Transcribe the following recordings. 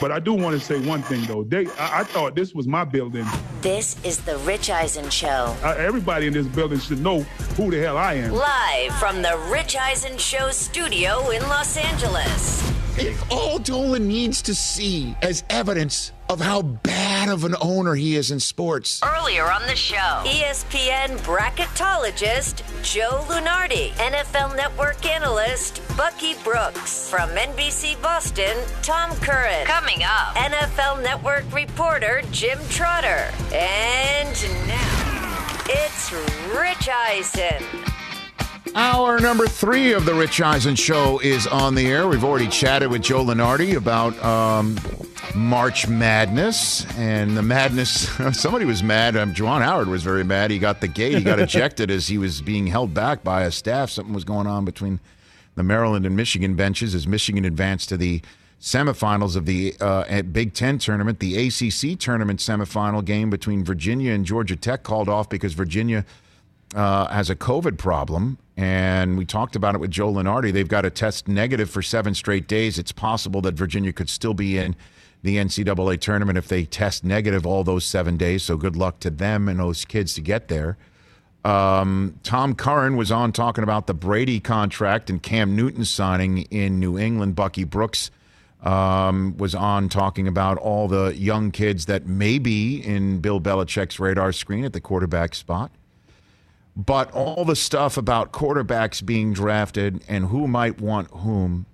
But I do want to say one thing though. They, I, I thought this was my building. This is the Rich Eisen Show. Uh, everybody in this building should know who the hell I am. Live from the Rich Eisen Show studio in Los Angeles. If all Dolan needs to see as evidence of how bad of an owner he is in sports. Earlier on the show, ESPN bracketologist Joe Lunardi, NFL Network analyst Bucky Brooks, from NBC Boston, Tom Curran. Coming up, NFL Network reporter Jim Trotter. And now, it's Rich Eisen. Hour number three of the Rich Eisen Show is on the air. We've already chatted with Joe Lunardi about um, March Madness and the madness. Somebody was mad. Um, Juwan Howard was very mad. He got the gate. He got ejected as he was being held back by a staff. Something was going on between the Maryland and Michigan benches as Michigan advanced to the semifinals of the uh, Big Ten tournament. The ACC tournament semifinal game between Virginia and Georgia Tech called off because Virginia uh, has a COVID problem, and we talked about it with Joe Lunardi. They've got to test negative for seven straight days. It's possible that Virginia could still be in the NCAA tournament if they test negative all those seven days. So good luck to them and those kids to get there. Um, Tom Curran was on talking about the Brady contract and Cam Newton signing in New England. Bucky Brooks um, was on talking about all the young kids that may be in Bill Belichick's radar screen at the quarterback spot. But all the stuff about quarterbacks being drafted and who might want whom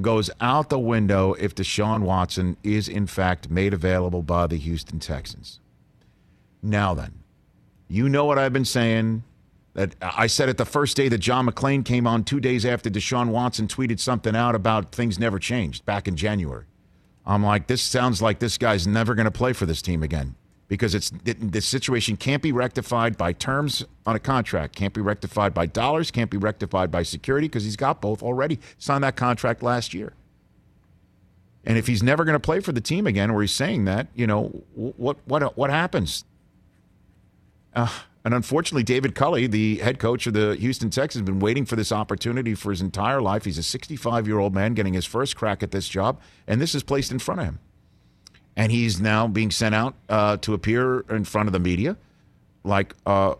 goes out the window if Deshaun Watson is in fact made available by the Houston Texans. Now then, you know what I've been saying. That I said it the first day that John McClain came on, two days after Deshaun Watson tweeted something out about things never changed back in January. I'm like, this sounds like this guy's never going to play for this team again because it's it, the situation can't be rectified by terms on a contract, can't be rectified by dollars, can't be rectified by security because he's got both already. Signed that contract last year. And if he's never going to play for the team again, or he's saying that, you know, what what what happens? Uh, and unfortunately, David Culley, the head coach of the Houston Texans, has been waiting for this opportunity for his entire life. He's a 65 year old man getting his first crack at this job, and this is placed in front of him and he's now being sent out uh, to appear in front of the media, like uh,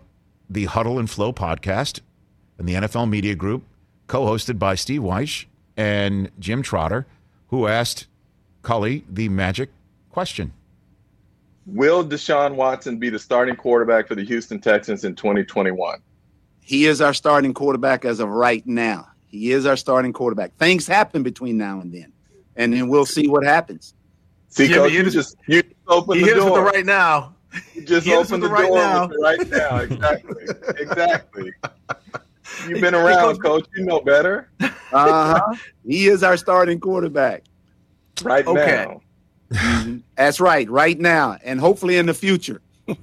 the Huddle and Flow podcast and the NFL Media Group, co-hosted by Steve Wyche and Jim Trotter, who asked Culley the magic question: Will Deshaun Watson be the starting quarterback for the Houston Texans in 2021? He is our starting quarterback as of right now. He is our starting quarterback. Things happen between now and then, and then we'll see what happens. See, Jimmy, Coach, you you just- just you just open He the hit us with door. the right now. You just he open with the the right door now. right now. Exactly. exactly. You've been around, Coach. You know better. Uh huh. he is our starting quarterback. Right Okay. now. Mhm. That's right, right now, and hopefully in the future.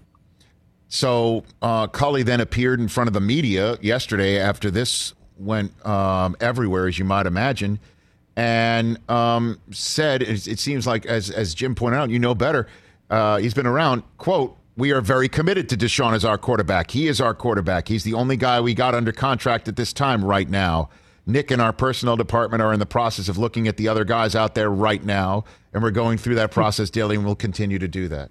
So uh, Culley then appeared in front of the media yesterday after this went um, everywhere, as you might imagine, and um, said it, seems like, as as Jim pointed out, you know better. Uh, he's been around. Quote: We are very committed to Deshaun as our quarterback. He is our quarterback. He's the only guy we got under contract at this time right now. Nick and our personnel department are in the process of looking at the other guys out there right now, and we're going through that process daily, and we'll continue to do that.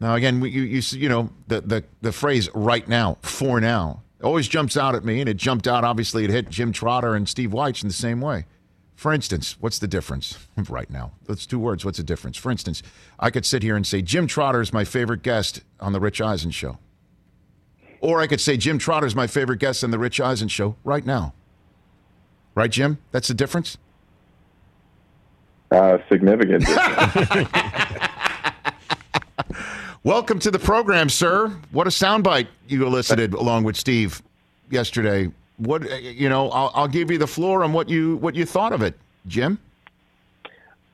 Now, again, you, you you know the, the the phrase "right now," for now, always jumps out at me, and it jumped out. Obviously, it hit Jim Trotter and Steve Wyche in the same way. For instance, what's the difference right now? That's two words. What's the difference? For instance, I could sit here and say Jim Trotter is my favorite guest on the Rich Eisen show. Or I could say Jim Trotter is my favorite guest on the Rich Eisen show right now. Right, Jim? That's the difference? Uh, significant. Welcome to the program, sir. What a soundbite you elicited along with Steve yesterday. What you know, I'll, I'll give you the floor on what you what you thought of it, Jim.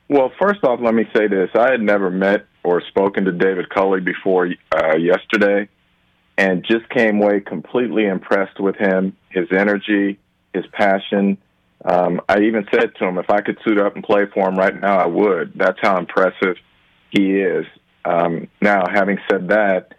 well, first off, let me say this: I had never met or spoken to David Culley before uh, yesterday, and just came away completely impressed with him, his energy, his passion. Um, I even said to him, if I could suit up and play for him right now, I would. That's how impressive he is. Um, now, having said that,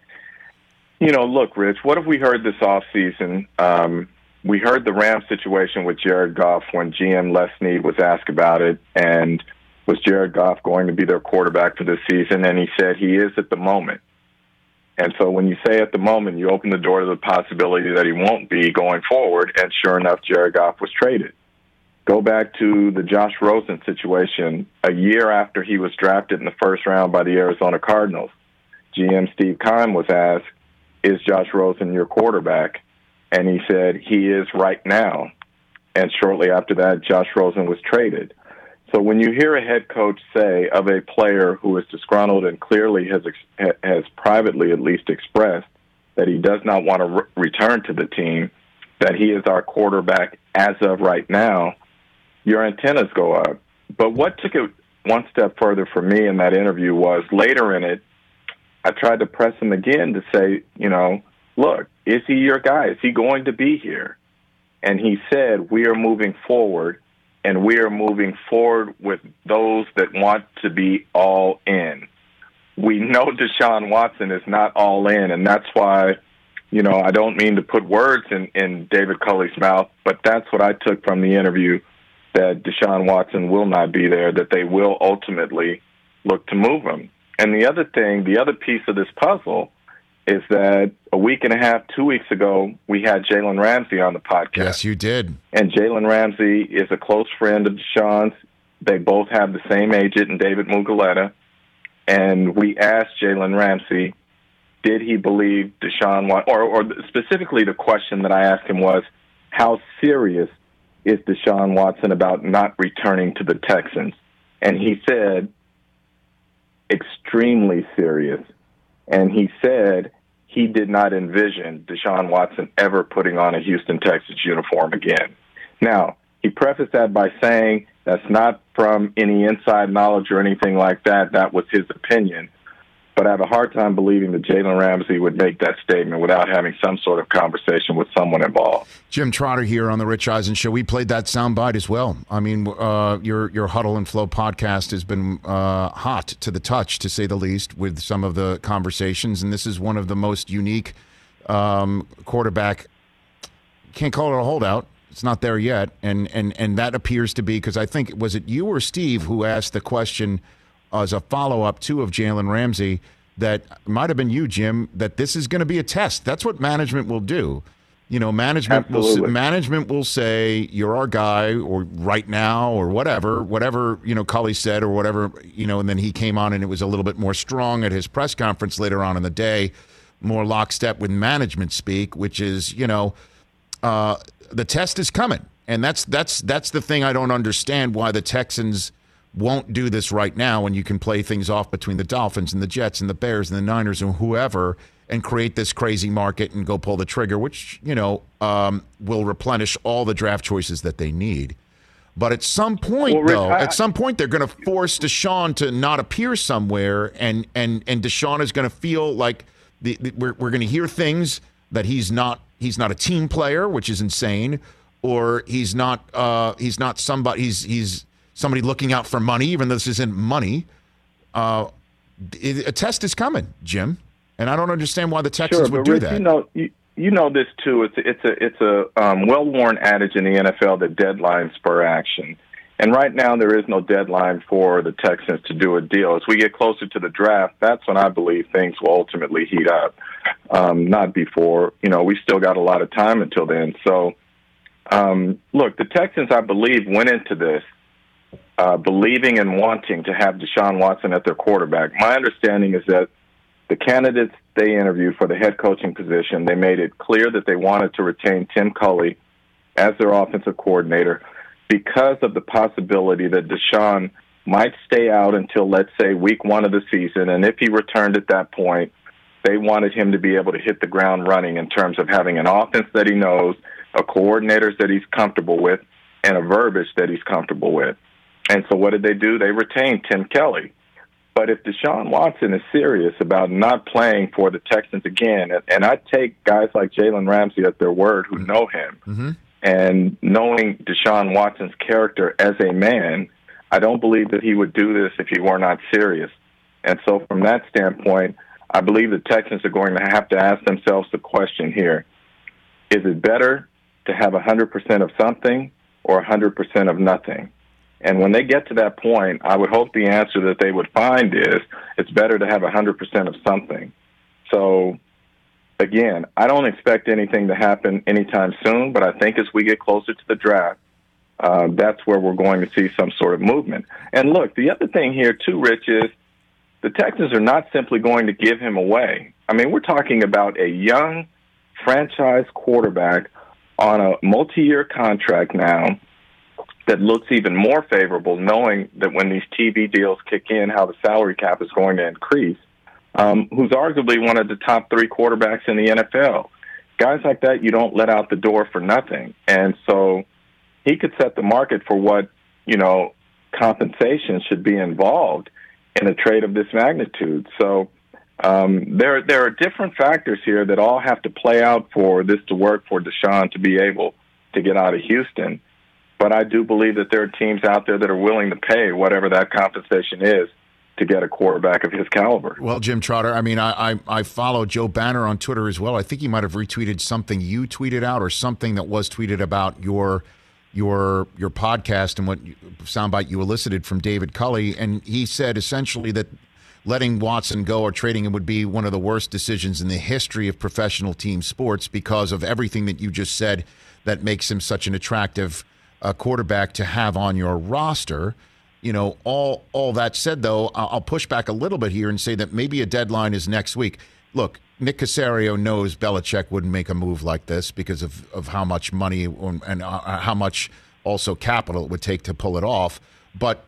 you know, look, Rich, what have we heard this offseason? Um, we heard the Ram situation with Jared Goff when GM Les Snead was asked about it, and was Jared Goff going to be their quarterback for this season? And he said he is at the moment. And so when you say at the moment, you open the door to the possibility that he won't be going forward. And sure enough, Jared Goff was traded. Go back to the Josh Rosen situation a year after he was drafted in the first round by the Arizona Cardinals. GM Steve Keim was asked, Is Josh Rosen your quarterback? And he said, He is right now. And shortly after that, Josh Rosen was traded. So when you hear a head coach say of a player who is disgruntled and clearly has has privately at least expressed that he does not want to re- return to the team, that he is our quarterback as of right now, your antennas go up. But what took it one step further for me in that interview was later in it, I tried to press him again to say, you know, look, is he your guy? Is he going to be here? And he said, we are moving forward and we are moving forward with those that want to be all in. We know Deshaun Watson is not all in, and that's why, you know, I don't mean to put words in, in David Culley's mouth, but that's what I took from the interview that Deshaun Watson will not be there, that they will ultimately look to move him. And the other thing, the other piece of this puzzle is that a week and a half, two weeks ago, we had Jalen Ramsey on the podcast. Yes, you did. And Jalen Ramsey is a close friend of Deshaun's. They both have the same agent and David Mulugheta. And we asked Jalen Ramsey, did he believe Deshaun, or, or specifically the question that I asked him was, how serious is Deshaun Watson about not returning to the Texans? And he said, extremely serious. And he said he did not envision Deshaun Watson ever putting on a Houston Texans uniform again. Now, he prefaced that by saying that's not from any inside knowledge or anything like that. That was his opinion. But I have a hard time believing that Jalen Ramsey would make that statement without having some sort of conversation with someone involved. Jim Trotter here on the Rich Eisen Show. We played that soundbite as well. I mean, uh, your your Huddle and Flow podcast has been uh, hot to the touch, to say the least, with some of the conversations. And this is one of the most unique um, quarterback. Can't call it a holdout. It's not there yet, and and and that appears to be because I think was it you or Steve who asked the question as a follow up to of Jalen Ramsey that might have been you, Jim, that this is going to be a test. That's what management will do. You know, management Absolutely. will management will say you're our guy, or right now, or whatever, whatever you know. Culley said, or whatever you know, and then he came on, and it was a little bit more strong at his press conference later on in the day, more lockstep with management speak, which is you know, uh, the test is coming, and that's that's that's the thing I don't understand why the Texans won't do this right now when you can play things off between the Dolphins and the Jets and the Bears and the Niners and whoever and create this crazy market and go pull the trigger, which, you know, um, will replenish all the draft choices that they need. But at some point, Well, Rick, though, I- at some point, they're going to force Deshaun to not appear somewhere, and and and Deshaun is going to feel like the, the, we're we're going to hear things that he's not he's not a team player, which is insane, or he's not uh, he's not somebody he's he's somebody looking out for money, even though this isn't money. Uh, a test is coming, Jim, and I don't understand why the Texans sure, would do Rich, that. you know, you, you know this too. It's a, it's a it's a um, well-worn adage in the NFL that deadlines spur action. And right now, there is no deadline for the Texans to do a deal. As we get closer to the draft, that's when I believe things will ultimately heat up. Um, not before. You know, we still got a lot of time until then. So, um, look, the Texans, I believe, went into this uh, believing and wanting to have Deshaun Watson at their quarterback. My understanding is that the candidates they interviewed for the head coaching position, they made it clear that they wanted to retain Tim Kelly as their offensive coordinator because of the possibility that Deshaun might stay out until, let's say, week one of the season. And if he returned at that point, they wanted him to be able to hit the ground running in terms of having an offense that he knows, a coordinators that he's comfortable with, and a verbiage that he's comfortable with. And so what did they do? They retained Tim Kelly. But if Deshaun Watson is serious about not playing for the Texans again, and, and I take guys like Jalen Ramsey at their word who know him, Mm-hmm. and knowing Deshaun Watson's character as a man, I don't believe that he would do this if he were not serious. And so, from that standpoint, I believe the Texans are going to have to ask themselves the question here is it better to have 100% of something or 100% of nothing? And when they get to that point, I would hope the answer that they would find is it's better to have 100% of something. So, again, I don't expect anything to happen anytime soon, but I think as we get closer to the draft, uh, that's where we're going to see some sort of movement. And look, the other thing here, too, Rich, is the Texans are not simply going to give him away. I mean, we're talking about a young franchise quarterback on a multi year contract now that looks even more favorable, knowing that when these TV deals kick in, how the salary cap is going to increase. Um, who's arguably one of the top three quarterbacks in the NFL. Guys like that, you don't let out the door for nothing. And so he could set the market for what, you know, compensation should be involved in a trade of this magnitude. So um, there, there are different factors here that all have to play out for this to work for Deshaun to be able to get out of Houston. But I do believe that there are teams out there that are willing to pay whatever that compensation is to get a quarterback of his caliber. Well, Jim Trotter, I mean, I, I, I follow Joe Banner on Twitter as well. I think he might have retweeted something you tweeted out or something that was tweeted about your your your podcast and what soundbite you elicited from David Culley, and he said essentially that letting Watson go or trading him would be one of the worst decisions in the history of professional team sports because of everything that you just said that makes him such an attractive uh, quarterback to have on your roster. You know, all all that said, though, I'll push back a little bit here and say that maybe a deadline is next week. Look, Nick Caserio knows Belichick wouldn't make a move like this because of, of how much money and and, uh, how much also capital it would take to pull it off. But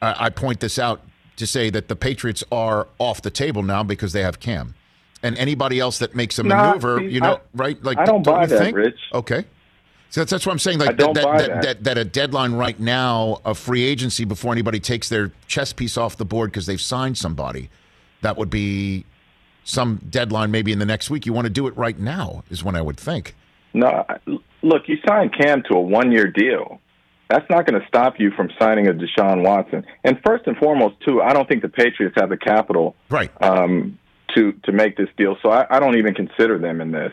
I, point this out to say that the Patriots are off the table now because they have Cam, and anybody else that makes a Nah, maneuver, see, you know, I- right? Like, I don't buy you that, think? Rich. Okay. So that's, that's what I'm saying. Like that, that, that. that that a deadline right now of free agency before anybody takes their chess piece off the board because they've signed somebody, that would be some deadline maybe in the next week. You want to do it right now is when I would think. No, look, you signed Cam to a one-year deal. That's not going to stop you from signing a Deshaun Watson. And first and foremost, too, I don't think the Patriots have the capital Right. um, to to make this deal. So I, I don't even consider them in this.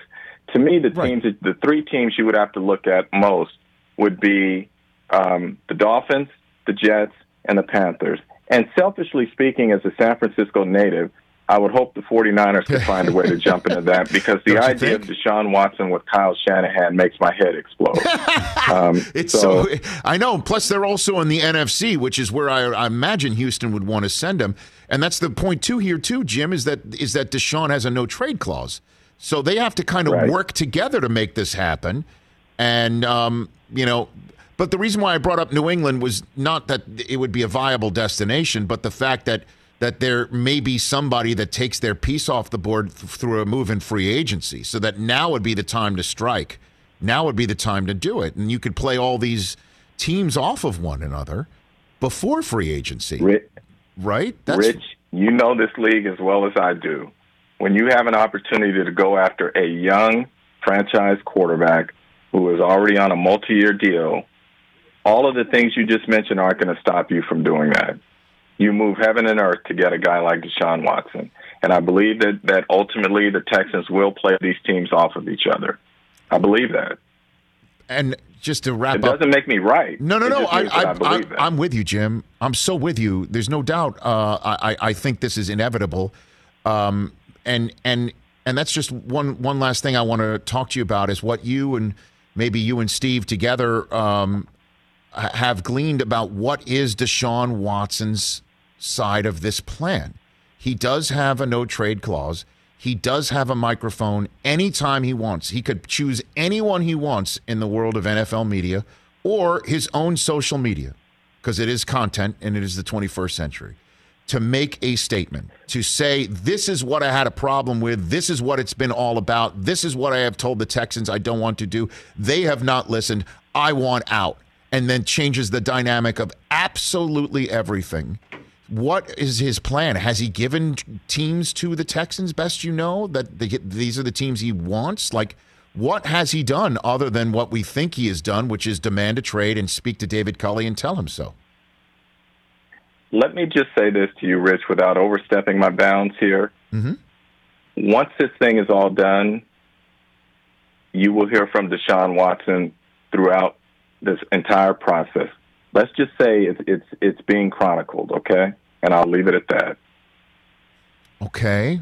To me, the Right. teams, the three teams you would have to look at most would be um, the Dolphins, the Jets, and the Panthers. And selfishly speaking, as a San Francisco native, I would hope the 49ers could find a way to jump into that because the idea of? Deshaun Watson with Kyle Shanahan makes my head explode. um, It's so, I know. Plus, they're also in the NFC, which is where I, I imagine Houston would want to send him. And that's the point too here too, Jim, is that is that Deshaun has a no trade clause, so they have to kind of Right. work together to make this happen. And um, you know, but the reason why I brought up New England was not that it would be a viable destination, but the fact that that there may be somebody that takes their piece off the board th- through a move in free agency, so that now would be the time to strike. Now would be the time to do it, and you could play all these teams off of one another before free agency, Rich, right? Rich, you know this league as well as I do. When you have an opportunity to go after a young franchise quarterback who is already on a multi-year deal, all of the things you just mentioned aren't going to stop you from doing that. You move heaven and earth to get a guy like Deshaun Watson. And I believe that, that ultimately the Texans will play these teams off of each other. I believe that. and just to wrap It up, it doesn't make me right. No, no, no. I, I, I believe I. I'm with you, Jim. I'm so with you. There's no doubt. Uh, I, I think this is inevitable, um, and and and that's just one one last thing I want to talk to you about is what you and maybe you and Steve together um, have gleaned about what is Deshaun Watson's side of this plan. He does have a no trade clause. He does have a microphone anytime he wants. He could choose anyone he wants in the world of NFL media or his own social media because it is content and it is the 21st century to make a statement, to say, this is what I had a problem with. This is what it's been all about. This is what I have told the Texans I don't want to do. They have not listened. I want out. And then changes the dynamic of absolutely everything. What is his plan? Has he given teams to the Texans, best you know, that the, these are the teams he wants? Like, what has he done other than what we think he has done, which is demand a trade and speak to David Culley and tell him so? Let me just say this to you, Rich, without overstepping my bounds here. Mm-hmm. Once this thing is all done, you will hear from Deshaun Watson throughout this entire process. Let's just say it's it's it's being chronicled, okay? And I'll leave it at that. Okay,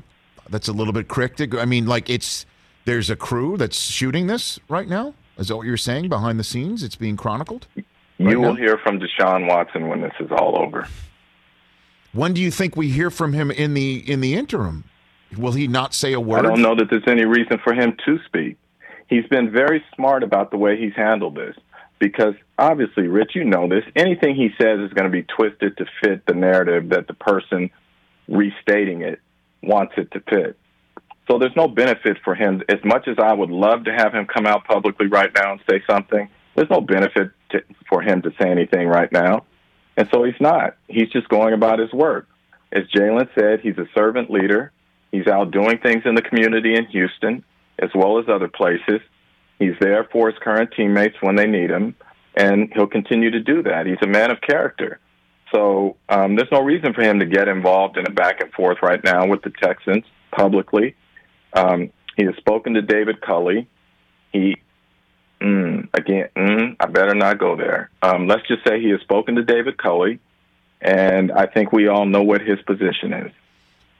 that's a little bit cryptic. I mean, like it's there's a crew that's shooting this right now. Is that what you're saying behind the scenes? It's being chronicled. You will now? hear from Deshaun Watson when this is all over. When do you think we hear from him in the in the interim? Will he not say a word? I don't know that there's any reason for him to speak. He's been very smart about the way he's handled this because obviously, Rich, you know this. Anything he says is going to be twisted to fit the narrative that the person restating it wants it to fit. So there's no benefit for him. As much as I would love to have him come out publicly right now and say something, there's no benefit to, for him to say anything right now. And so he's not. He's just going about his work. As Jalen said, he's a servant leader. He's out doing things in the community in Houston as well as other places. He's there for his current teammates when they need him, and he'll continue to do that. He's a man of character. So um, there's no reason for him to get involved in a back and forth right now with the Texans publicly. Um, he has spoken to David Culley. He Mm, again, mm, I better not go there. Um, let's just say he has spoken to David Culley, and I think we all know what his position is.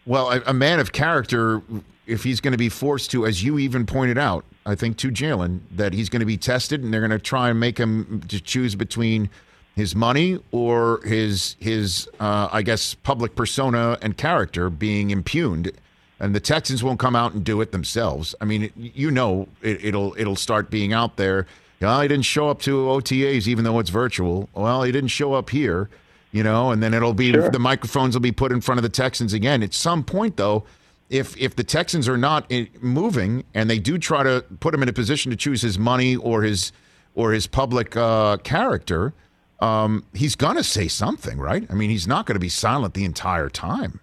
Well, a, a man of character, if he's going to be forced to, as you even pointed out, I think to Jalen, that he's going to be tested, and they're going to try and make him to choose between his money or his his uh, I guess public persona and character being impugned and the Texans won't come out and do it themselves. I mean, you know, it, will it'll start being out there. Well, he didn't show up to OTAs, even though it's virtual. Well, he didn't show up here, you know, and then it'll be sure. the microphones will be put in front of the Texans again. At some point, though, if if the Texans are not moving and they do try to put him in a position to choose his money or his or his public uh, character, um, he's gonna say something, right? I mean, he's not going to be silent the entire time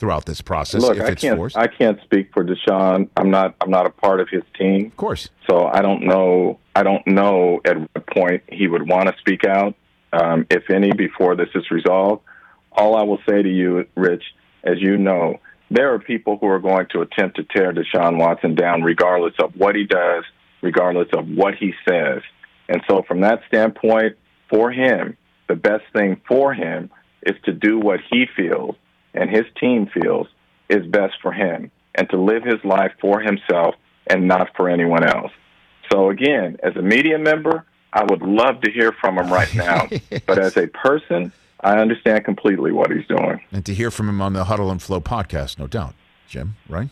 throughout this process Look, if I it's can't, forced? I can't speak for Deshaun. I'm not. I'm not a part of his team. Of course. So I don't know. I don't know at what point he would want to speak out, um, if any, before this is resolved. All I will say to you, Rich, as you know, there are people who are going to attempt to tear Deshaun Watson down, regardless of what he does, regardless of what he says. And so, from that standpoint, for him, the best thing for him is to do what he feels and his team feels is best for him and to live his life for himself and not for anyone else. So, again, as a media member, I would love to hear from him right now. But as a person, I understand completely what he's doing. And to hear from him on the Huddle and Flow podcast, no doubt, Jim, right?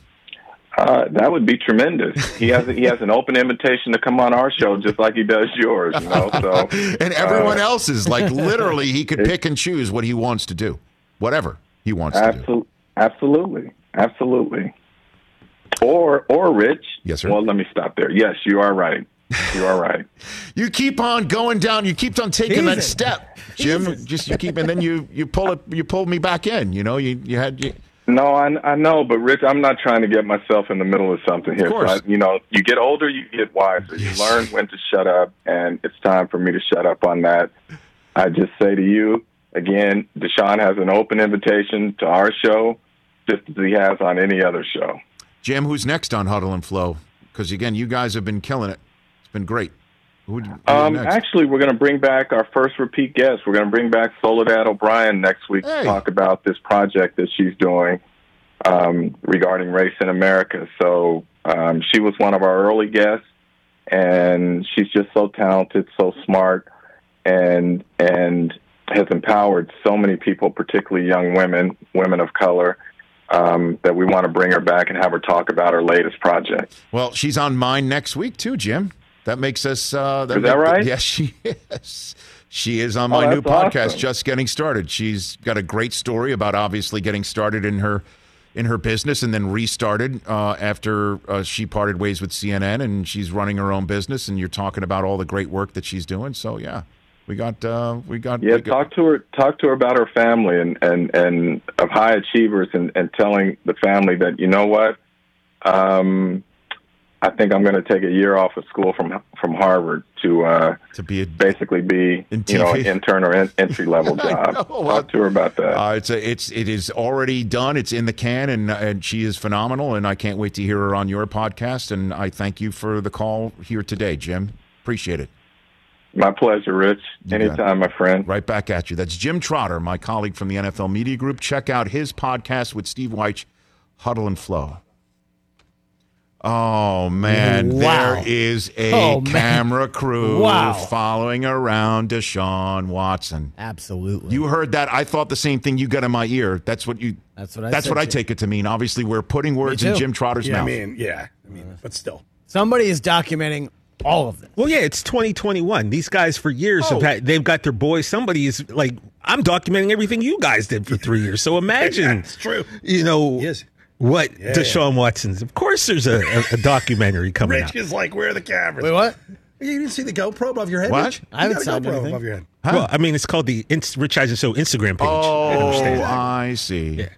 Uh, that would be tremendous. He has he has an open invitation to come on our show, just like he does yours. You know, so and everyone uh, else's. Like literally, he could pick and choose what he wants to do, whatever he wants Absol- to do. Absolutely, absolutely. Or or Rich. Yes, sir. Well, let me stop there. Yes, you are right. You are right. you keep on going down. You keep on taking that step, Jim. Jesus. Just you keep, and then you you pull it. You pulled me back in. You know, you you had you. No, I, I know, but Rich, I'm not trying to get myself in the middle of something here. Of course. So I, you know, you get older, you get wiser. Yes. You learn when to shut up, and it's time for me to shut up on that. I just say to you, Again, Deshaun has an open invitation to our show, just as he has on any other show. Jim, who's next on Huddle and Flow? Because again, you guys have been killing it. It's been great. Who, um, actually, we're going to bring back our first repeat guest. We're going to bring back Soledad O'Brien next week hey. to talk about this project that she's doing um, regarding race in America. So um, she was one of our early guests, and she's just so talented, so smart and and has empowered so many people, particularly young women, women of color, um, that we want to bring her back and have her talk about her latest project. Well, she's on mine next week too, Jim. That makes us. Uh, that Is that right? Yes, she is. She is on Oh, my new podcast, awesome. just getting started. She's got a great story about obviously getting started in her in her business and then restarted uh, after uh, she parted ways with CNN, and she's running her own business. And you're talking about all the great work that she's doing. So yeah, we got uh, we got Yeah, we got- talk to her. Talk to her about her family and and and of high achievers, and and telling the family that you know what, um, I think I'm going to take a year off of school from from Harvard to uh, to be a basically be In you know an intern or en- entry level job. Talk to her about that. Uh, it's a, it's it is already done. It's in the can, and and she is phenomenal. And I can't wait to hear her on your podcast. And I thank you for the call here today, Jim. Appreciate it. My pleasure, Rich. Anytime, my friend. Right back at you. That's Jim Trotter, my colleague from the NFL Media Group. Check out his podcast with Steve Wyche, Huddle and Flow. Oh man, Wow. there is a Oh, man. camera crew Wow. following around Deshaun Watson. Absolutely. You heard that? I thought the same thing you got in my ear. That's what you. That's what I That's what I too. take it to mean. Obviously, we're putting words in. Jim Trotter's Yeah, I mouth. mean, yeah, I mean, but still. Somebody is documenting all of this. Well, yeah, it's 2021. These guys for years have oh. had, they've got their boys. Somebody is like, I'm documenting everything you guys did for three years. So imagine, It's true. you know, Yes. what Deshaun Watson's. Of course, there's a, a, a documentary coming Rich out. is like, where are the cameras? Wait, what? You didn't see the GoPro above your head, What? Rich? I haven't You got a GoPro anything. above your head. Well, I mean, it's called the Inst- Rich Eisen Show Instagram page. I oh, understand. I see. Yeah.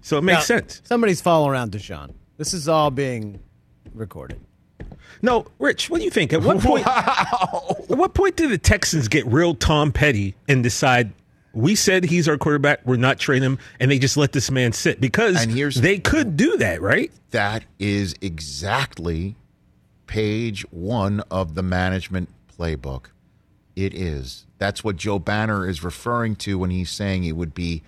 So it makes Now, sense. Somebody's following around Deshaun. This is all being recorded. No, Rich, what do you think? At what point? At what point did the Texans get real Tom Petty and decide we said he's our quarterback, we're not trading him, and they just let this man sit because And here's- they could do that, right? That is exactly page one of the management playbook. It is. That's what Joe Banner is referring to when he's saying it would be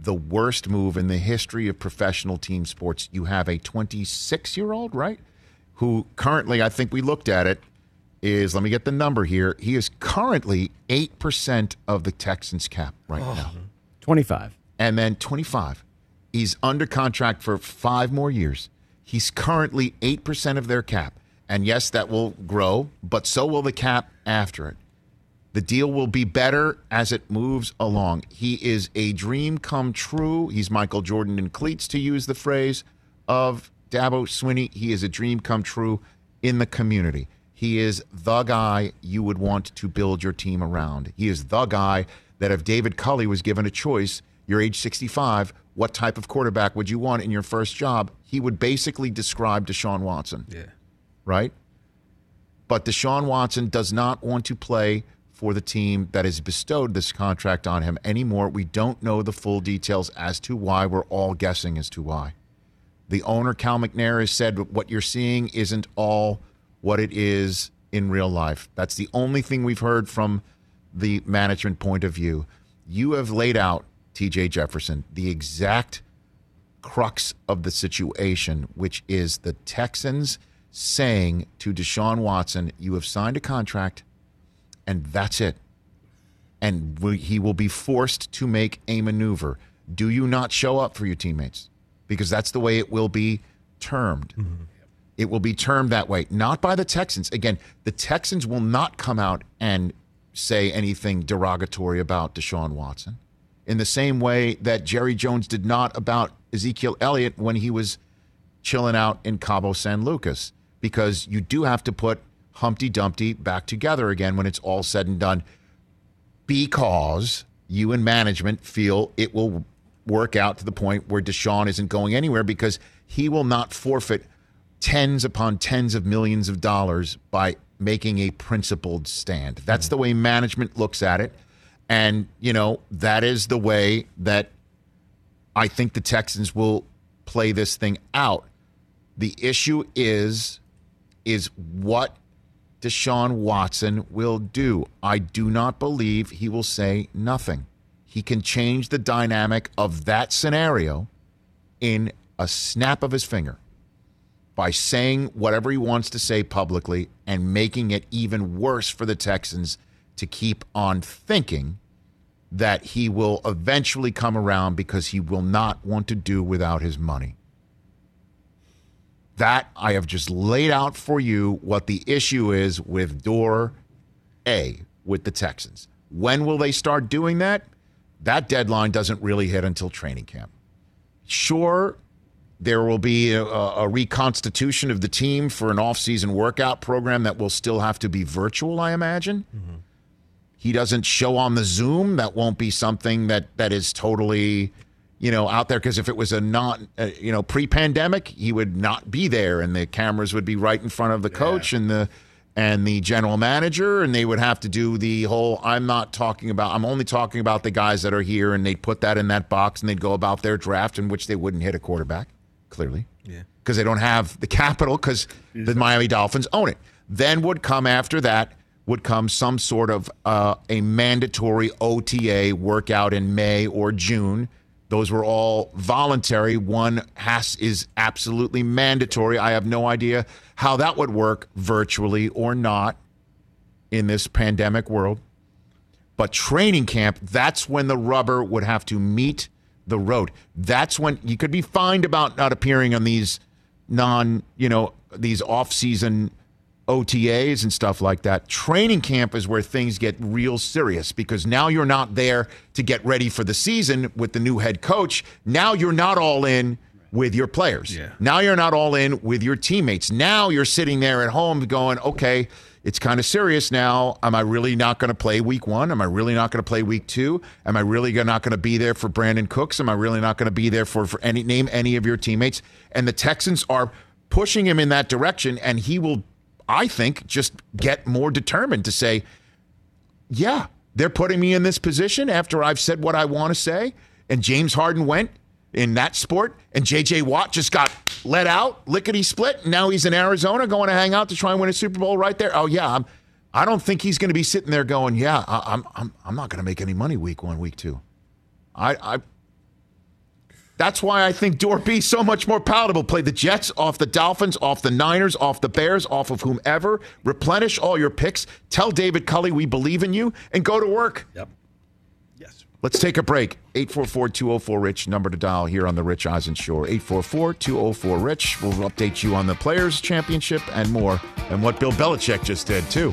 the worst move in the history of professional team sports. You have a 26 year old, right? Who currently, I think we looked at it, is let me get the number here. He is currently 8% of the Texans cap right oh. now. Mm-hmm. 25. And then 25. He's under contract for five more years. He's currently 8% of their cap. And yes, that will grow, but so will the cap after it. The deal will be better as it moves along. He is a dream come true. He's Michael Jordan in cleats, to use the phrase of Dabo Swinney. He is a dream come true in the community. He is the guy you would want to build your team around. He is the guy that if David Culley was given a choice, you're age 65, what type of quarterback would you want in your first job? He would basically describe Deshaun Watson. Yeah. Right? But Deshaun Watson does not want to play for the team that has bestowed this contract on him anymore. We don't know the full details as to why. We're all guessing as to why. The owner, Cal McNair, has said what you're seeing isn't all what it is in real life. That's the only thing we've heard from the management point of view. You have laid out, TJ Jefferson, the exact crux of the situation, which is the Texans saying to Deshaun Watson, You have signed a contract, and that's it. And he will be forced to make a maneuver. Do you not show up for your teammates? Because that's the way it will be termed. Mm-hmm. It will be termed that way, not by the Texans. Again, the Texans will not come out and say anything derogatory about Deshaun Watson in the same way that Jerry Jones did not about Ezekiel Elliott when he was chilling out in Cabo San Lucas, because you do have to put Humpty Dumpty back together again when it's all said and done, because you and management feel it will work out to the point where Deshaun isn't going anywhere because he will not forfeit tens upon tens of millions of dollars by making a principled stand. That's the way management looks at it. And, you know, that is the way that I think the Texans will play this thing out. The issue is is what Deshaun Watson will do. I do not believe he will say nothing. He can change the dynamic of that scenario in a snap of his finger by saying whatever he wants to say publicly and making it even worse for the Texans to keep on thinking that he will eventually come around because he will not want to do without his money. That I have just laid out for you what the issue is with door A with the Texans. When will they start doing that? That deadline doesn't really hit until training camp. Sure, there will be a, a reconstitution of the team for an offseason workout program that will still have to be virtual, I imagine. He doesn't show on the Zoom. That won't be something that that is totally, you know, out there. Because if it was a not, uh, you know, pre-pandemic, he would not be there, and the cameras would be right in front of the coach and the and the general manager, and they would have to do the whole. I'm not talking about. I'm only talking about the guys that are here, and they'd put that in that box, and they'd go about their draft, in which they wouldn't hit a quarterback, clearly Yeah. because they don't have the capital because the Miami Dolphins own it. Then would come after that would come some sort of uh, a mandatory OTA workout in May or June. Those were all voluntary. One has is absolutely mandatory. I have no idea how that would work virtually or not in this pandemic world. But training camp, that's when the rubber would have to meet the road. That's when you could be fined about not appearing on these non, you know, these off-season OTAs and stuff like that. Training camp is where things get real serious because now you're not there to get ready for the season with the new head coach. Now you're not all in with your players. Yeah. Now you're not all in with your teammates. Now you're sitting there at home going, okay, it's kind of serious now. Am I really not going to play week one? Am I really not going to play week two? Am I really not going to be there for Brandin Cooks? Am I really not going to be there for, for any name any of your teammates? And the Texans are pushing him in that direction, and he will, I think, just get more determined to say, yeah, they're putting me in this position after I've said what I want to say. And James Harden went in that sport, and JJ Watt just got let out, lickety split. And now he's in Arizona going to hang out to try and win a Super Bowl right there. Oh, yeah. I'm, I don't think he's going to be sitting there going, yeah, I, I'm, I'm, I'm not going to make any money week one, week two. I, I, that's why I think door B so much more palatable. Play the Jets off the Dolphins, off the Niners, off the Bears, off of whomever. Replenish all your picks. Tell David Culley we believe in you and go to work. Yep. Yes. Let's take a break. 844 204 Rich, number to dial here on the Rich Eisen Show. 844 204 Rich. We'll update you on the Players' Championship and more, and what Bill Belichick just did, too.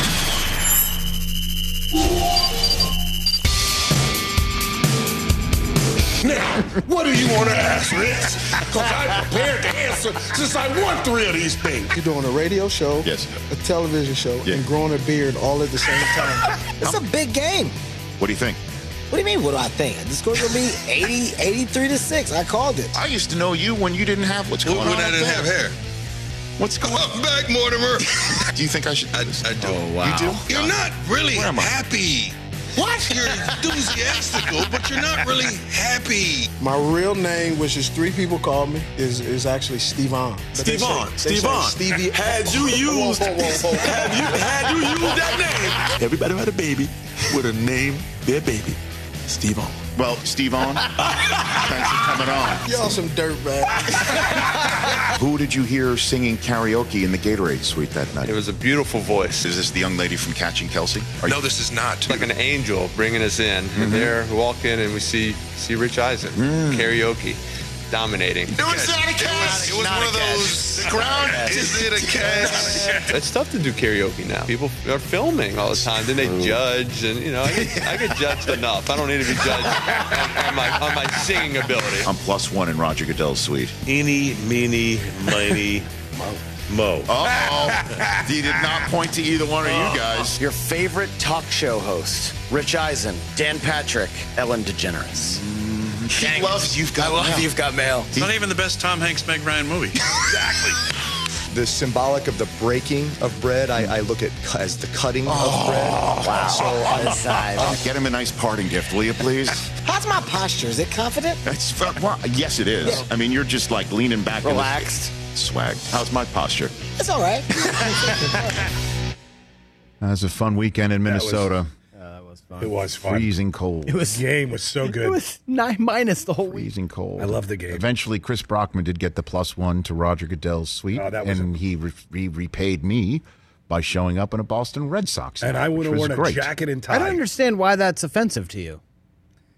Now, what do you want to ask, Rich? Because I'm prepared to answer since I won three of these things. You're doing a radio show, Yes. a television show, yeah. and growing a beard all at the same time. It's a big game. What do you think? What do you mean? What do I think? The score's gonna be 80, 83 to six. I called it. I used to know you when you didn't have what's When going on. I didn't there. have hair. What's going on? I'm back, Mortimer. Do you think I should I. I do. Oh, wow. You do? You're not really Where am I? happy. What? You're enthusiastical, but you're not really happy. My real name, which is three people call me, is is actually Steve On. Steve On. Steve Steve On. Stevie. Had you used, whoa, whoa, whoa, whoa. had you, had you used that name, everybody had a baby would have named their baby Steve On. Well, Steve on. Thanks for coming on. Y'all some dirtbag. Who did you hear singing karaoke in the Gatorade suite that night? It was a beautiful voice. Is this the young lady from Catching Kelce? Are No, this is not. like an angel bringing us in. Mm-hmm. And there we walk in and we see see Rich Eisen Mm. karaoke. Dominating. It was not a catch. It was one of those ground. Is it a catch? It's tough to do karaoke now. People are filming all the time. Then they judge, and you know, I get, I get judged enough. I don't need to be judged on, on my on my singing ability. I'm plus one in Roger Goodell's suite. Eeny, meeny, miny, mo. Uh-oh. he did not point to either one of you oh. guys. Your favorite talk show host, Rich Eisen, Dan Patrick, Ellen DeGeneres. He loves You've Got I love Mail. You've Got Mail. It's not even the best Tom Hanks Meg Ryan movie. exactly. The symbolic of the breaking of bread, I, I look at as the cutting of oh, bread. Wow. So On the I, side. Uh, get him a nice parting gift, will you, please? How's my posture? Is it confident? That's well, yes, it is. I mean, you're just like leaning back, in the- Relaxed. swag. How's my posture? It's all right. That was a fun weekend in was- Minnesota. That was fun. It was fun. Freezing cold. It was The game was so good. It was nine minus the whole week. freezing cold. I love the game. Eventually, Chris Brockman did get the plus one to Roger Goodell's suite, Oh, that was and he, re- he repaid me by showing up in a Boston Red Sox. and hat, I would have worn a great. jacket and tie. I don't understand why that's offensive to you.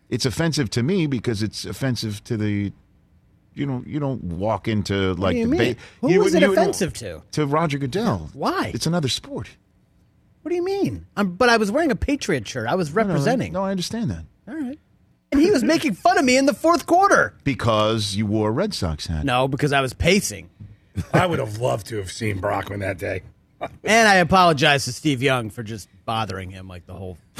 It's offensive to me because it's offensive to the. You don't. You don't walk into like do you the mean? ba- Who you- was it you- offensive to? To Roger Goodell. Why? It's another sport. What do you mean? I'm, but I was wearing a Patriot shirt. I was representing. No, I understand that. All right. And he was making fun of me in the fourth quarter. Because you wore a Red Sox hat. No, because I was pacing. I would have loved to have seen Brockman that day. And I apologize to Steve Young for just bothering him like the whole.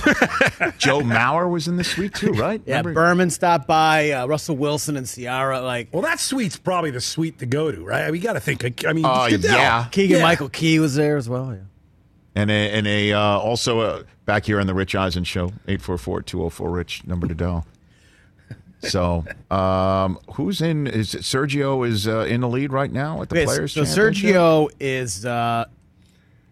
Joe Mauer was in the suite too, right? Yeah, Remember- Berman stopped by, uh, Russell Wilson and Ciara. Like, Well, that suite's probably the suite to go to, right? We got to think. I mean, Uh, yeah. Keegan Yeah. Michael Key was there as well. Yeah. And a, and a uh, also uh, back here on the Rich Eisen show, 844-204 Rich number to dial. So, um, who's in? Is Sergio is uh, in the lead right now at the Okay, Players so Sergio is uh,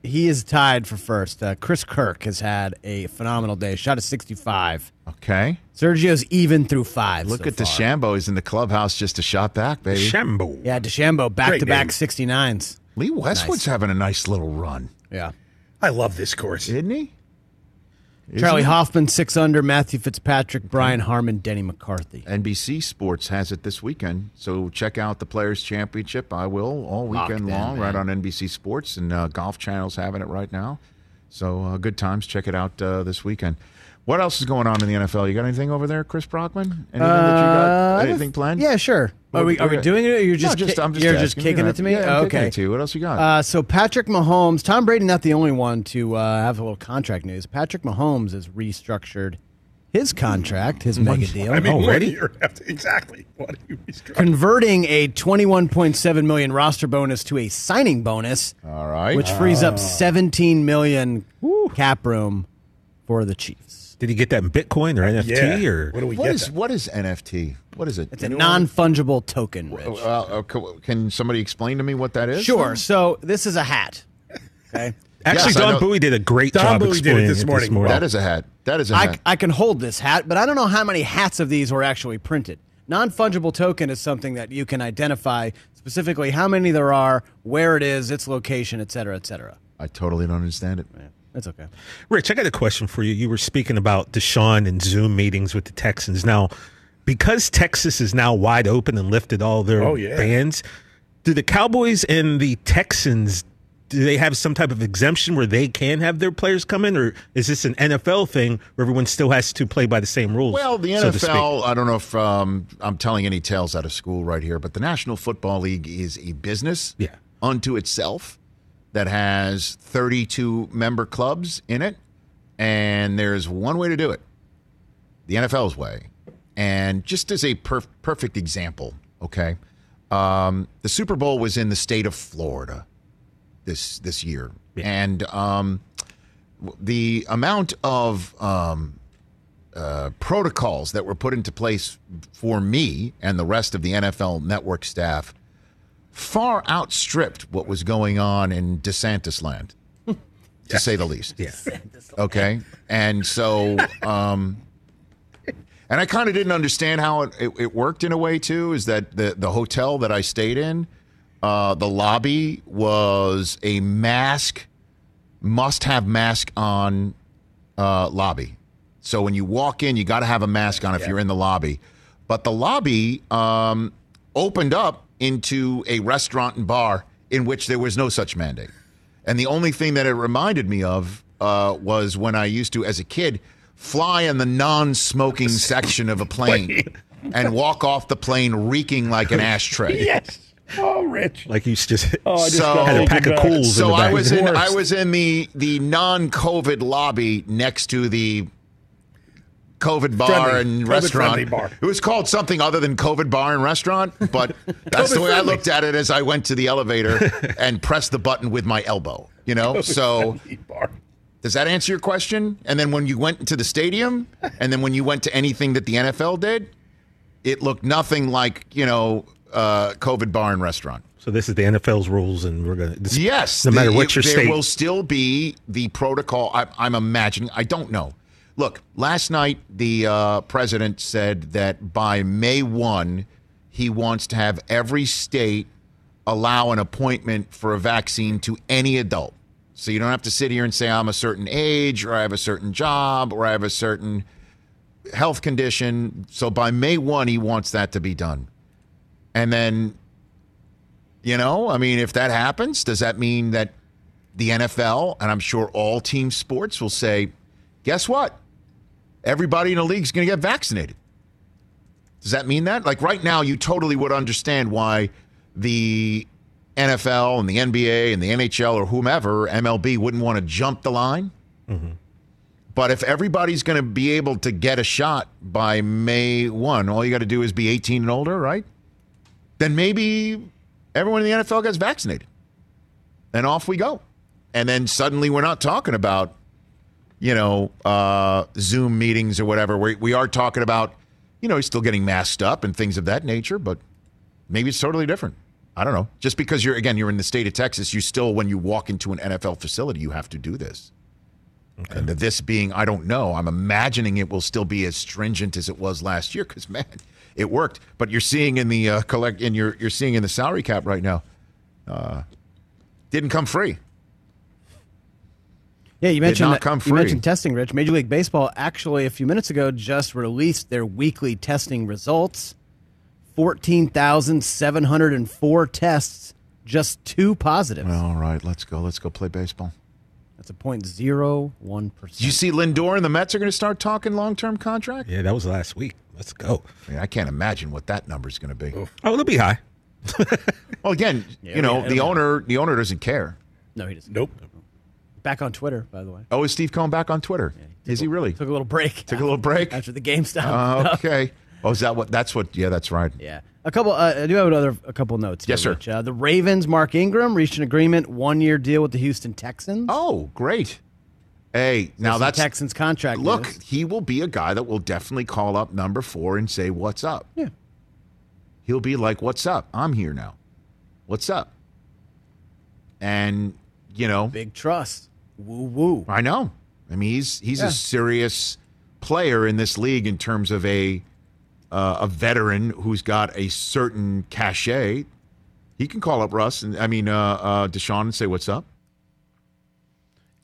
he is tied for first. Uh, Chris Kirk has had a phenomenal day. Shot a 65. Okay. Sergio's even through five. Look so at the far. Shambo is in the clubhouse, just a shot back, baby. Shambo. Yeah, DeChambeau back Great to back 69s. Lee Westwood's having a nice little run, Yeah. I love this course. isn't he? Isn't Charley he? Hoffman six under. Matthew Fitzpatrick, Brian Harman, Denny McCarthy. NBC Sports has it this weekend, so check out the Players Championship. I will all weekend Locked in, long, right on NBC Sports, and uh, Golf Channel's having it right now. So uh, good times. Check it out uh, this weekend. What else is going on in the NFL? You got anything over there, Chris Brockman? Anything that you got? Uh, Anything planned? Yeah, sure. Are we, are we doing it? Or you're just, No, just ki- I'm just you're just asking. kicking You it to me. Yeah, I'm kicking okay. it to you. What else you got? Uh, so Patrick Mahomes, Tom Brady, not the only one to uh, have a little contract news. Patrick Mahomes has restructured his contract, his mega deal, I mean, what Already? do you have to- exactly. What are you restructuring? converting a 21.7 million roster bonus to a signing bonus, all right. which frees up 17 million cap room for the Chiefs. Did he get that in Bitcoin or NFT Yeah. or What do we what get? is then? what is NFT? What is it? It's a non fungible token, Rich. Uh, uh, can somebody explain to me what that is? Sure. So this is a hat. Okay. Actually, Yes, I Don. Bowie did a great Don job Bowie did it explaining this morning. That is a hat. That is a hat. I can hold this hat, but I don't know how many hats of these were actually printed. Non fungible token is something that you can identify specifically how many there are, where it is, its location, et cetera, et cetera. I totally don't understand it. That's okay. Rich, I got a question for you. You were speaking about Deshaun and Zoom meetings with the Texans. Now, because Texas is now wide open and lifted all their Oh, yeah. bans, do the Cowboys and the Texans do they have some type of exemption where they can have their players come in, or is this an NFL thing where everyone still has to play by the same rules? Well, the so? NFL, I don't know if um, I'm telling any tales out of school right here, but the National Football League is a business Yeah. unto itself that has 32 member clubs in it. And there's one way to do it the NFL's way. And just as a perf- perfect example, okay, um, the Super Bowl was in the state of Florida this this year, and um, the amount of um, uh, protocols that were put into place for me and the rest of the NFL network staff far outstripped what was going on in DeSantis land, to say the least. Yeah. Okay. And so, um, and I kind of didn't understand how it, it, it worked in a way too. Is that the the hotel that I stayed in, uh, the lobby was a mask, must have mask on uh, lobby. So when you walk in, you got to have a mask on if you're in the lobby. But the lobby, um, opened up into a restaurant and bar in which there was no such mandate. And the only thing that it reminded me of uh, was when I used to, as a kid, fly in the non smoking section of a plane and walk off the plane reeking like an ashtray. yes. Oh, Rich. Like you just, Oh, I just So- had a pack of taken cools So in the back. I was in I was in the the non-COVID lobby next to the COVID bar Friendly. and COVID restaurant. bar. It was called something other than COVID bar and restaurant, but that's the way I looked at it as I went to the elevator and pressed the button with my elbow. You know, so Bar. does that answer your question? And then when you went to the stadium, and then when you went to anything that the NFL did, it looked nothing like you know uh, COVID bar and restaurant. So this is the NFL's rules, and we're gonna. This, Yes, No matter the- what your there state. will still be the protocol. I, I'm imagining. I don't know. Look, last night the uh, president said that by May one, he wants to have every state allow an appointment for a vaccine to any adult. So you don't have to sit here and say I'm a certain age, or I have a certain job, or I have a certain health condition. So by May one, he wants that to be done, and then you know, I mean, if that happens, does that mean that the NFL and I'm sure all team sports will say, guess what? Everybody in the league is going to get vaccinated. Does that mean that? Like right now, you totally would understand why the NFL and the NBA and the NHL or whomever, MLB, wouldn't want to jump the line. Mm-hmm. But if everybody's going to be able to get a shot by May 1, all you got to do is be 18 and older, right? Then maybe everyone in the NFL gets vaccinated. And off we go. And then suddenly we're not talking about, you know, uh, Zoom meetings or whatever. We, we are talking about, you know, he's still getting masked up and things of that nature, but maybe it's totally different. I don't know. Just because you're, again, you're in the state of Texas, you still, when you walk into an NFL facility, you have to do this. And this being, I don't know. I'm imagining it will still be as stringent as it was last year because man, it worked. But you're seeing in the uh, collect, in your you're seeing in the salary cap right now, uh, didn't come free. Yeah, you mentioned that- come You mentioned testing, Rich. Major League Baseball actually a few minutes ago just released their weekly testing results. Fourteen thousand seven hundred and four tests, just two positives. All right, let's go. Let's go play baseball. That's a point zero one percent. You see Lindor and the Mets are going to start talking long term contract? yeah, that was last week. Let's go. I, mean, I can't imagine what that number is going to be. Oh, oh, it'll be high. Well, again, Yeah, you know, it'll the be- owner the owner doesn't care. No, he doesn't. Nope. Back on Twitter, by the way. Oh, is Steve Cohen back on Twitter? is he really? Took a little break. Took a little break after the game stopped. Uh, okay. Oh, is that what? That's what. Yeah, that's right. Yeah. A couple. Uh, I do have another. A couple notes. Yes, sir. Rich. Uh, the Ravens, Mark Ingram reached an agreement, one year deal with the Houston Texans. Oh, great. Hey, now that's Texans contract. Look, he will be a guy that will definitely call up number four and say, "What's up?" Yeah. He'll be like, "What's up? I'm here now. What's up?" And you know, big trust. Woo woo. I know. I mean, he's he's Yeah. a serious player in this league in terms of a uh, a veteran who's got a certain cachet. He can call up Russ and I mean uh, uh, Deshaun and say, "What's up?"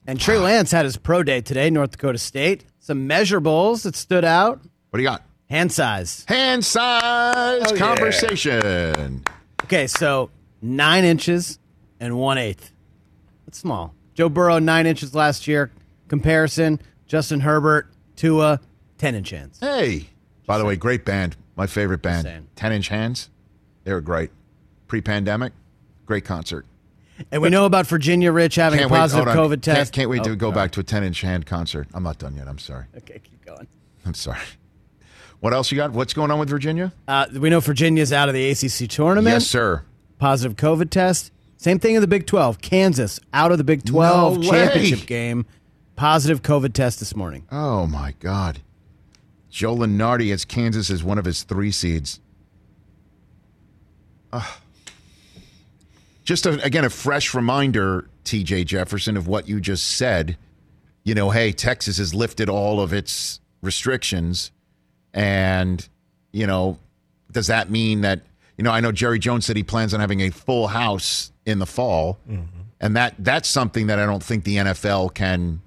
And Trey Lance had his pro day today, North Dakota State. Some measurables that stood out. What do you got? Hand size. Hand size Oh, yeah. conversation. Okay, so nine inches and one eighth. That's small. Joe Burrow, nine inches last year. Comparison, Justin Herbert, Tua, 10 inch hands. Hey, by the way, great band. My favorite band. saying. Ten Inch Hands. They were great. Pre-pandemic, great concert. And we know about Virginia Rich having a positive on. COVID test. Can't, can't wait Oh, to go sorry. back to a ten inch hand concert. I'm not done yet. I'm sorry. Okay, keep going. I'm sorry. What else you got? What's going on with Virginia? Uh, we know Virginia's out of the ACC tournament. Yes, sir. Positive COVID test. Same thing in the Big 12. Kansas out of the Big 12 No championship game. Positive COVID test this morning. Oh my God. Joe Lunardi has Kansas as one of his three seeds. Ugh. Just a, again, a fresh reminder, TJ Jefferson, of what you just said. You know, hey, Texas has lifted all of its restrictions. And, you know, does that mean that, you know, I know Jerry Jones said he plans on having a full house in the fall. And that that's something that I don't think the NFL can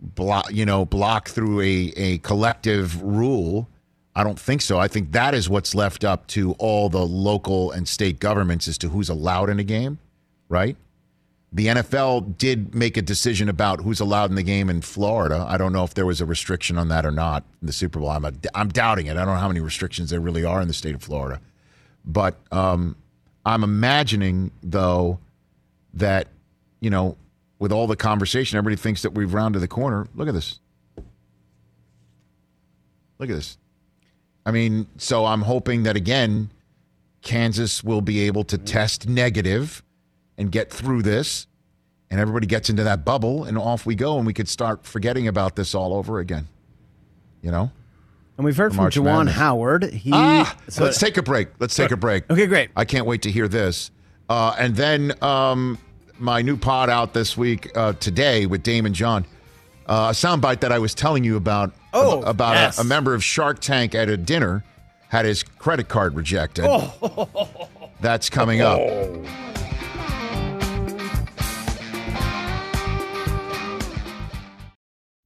block, you know, block through a, a collective rule. I don't think so. I think that is what's left up to all the local and state governments as to who's allowed in a game, right? The NFL did make a decision about who's allowed in the game in Florida. I don't know if there was a restriction on that or not in the Super Bowl. I'm, a, I'm doubting it. I don't know how many restrictions there really are in the state of Florida. But um, I'm imagining, though, that, you know, with all the conversation, everybody thinks that we've rounded the corner. Look at this. Look at this. I mean, so I'm hoping that again, Kansas will be able to test negative and get through this, and everybody gets into that bubble, and off we go, and we could start forgetting about this all over again. You know? And we've heard from March Juwan Madness. Howard. He, ah, so- let's take a break. Let's take a break. Okay, great. I can't wait to hear this. Uh, and then um, my new pod out this week uh, today with Daymond John. Uh, a soundbite that I was telling you about Oh, about yes. a, a member of Shark Tank at a dinner had his credit card rejected. Oh. That's coming up.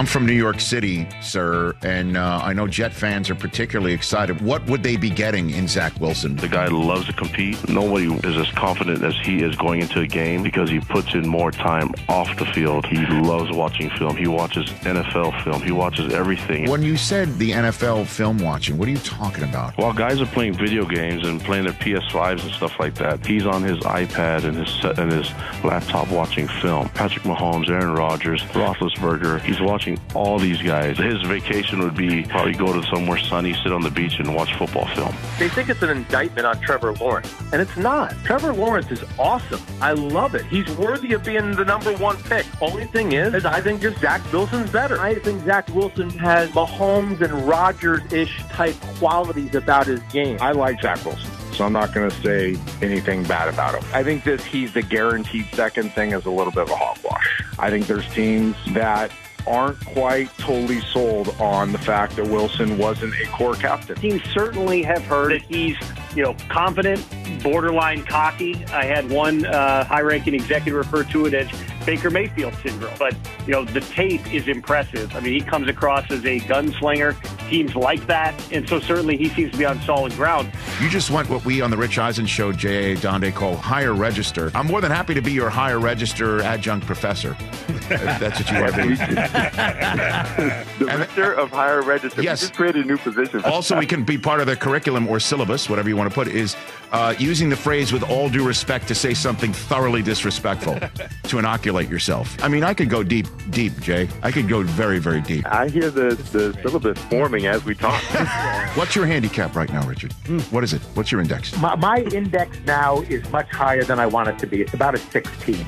I'm from New York City, sir, and uh, I know Jet fans are particularly excited. What would they be getting in Zach Wilson? The guy loves to compete. Nobody is as confident as he is going into a game because he puts in more time off the field. He loves watching film. He watches NFL film. He watches everything. When you said the NFL film watching, what are you talking about? While guys are playing video games and playing their PS5s and stuff like that, he's on his iPad and his and his laptop watching film. Patrick Mahomes, Aaron Rodgers, Roethlisberger. He's watching all these guys. His vacation would be probably go to somewhere sunny, sit on the beach, and watch football film. They think it's an indictment on Trevor Lawrence, and it's not. Trevor Lawrence is awesome. I love it. He's worthy of being the number one pick. Only thing is, is I think just Zach Wilson's better. I think Zach Wilson has Mahomes and Rodgers-ish type qualities about his game. I like Zach Wilson, so I'm not going to say anything bad about him. I think this he's the guaranteed second thing is a little bit of a hogwash. I think there's teams that aren't quite totally sold on the fact that Wilson wasn't a core captain. Teams certainly have heard that he's, you know, confident, borderline cocky. I had one uh, high-ranking executive refer to it as Baker Mayfield syndrome. But you know, the tape is impressive. I mean, he comes across as a gunslinger. Teams like that, and so certainly he seems to be on solid ground. You just went what we on the Rich Eisen show, J.A. Adande, call higher register. I'm more than happy to be your higher register adjunct professor. If that's what you want to be. Director of Higher Register. Yes. We just created a new position. Also, we can be part of the curriculum or syllabus, whatever you want to put, is uh, using the phrase with all due respect to say something thoroughly disrespectful to inoculate yourself. I mean, I could go deep, deep, Jay. I could go very, very deep. I hear the, the syllabus forming as we talk. What's your handicap right now, Richard? What is it? What's your index? My, my index now is much higher than I want it to be. It's about a 16.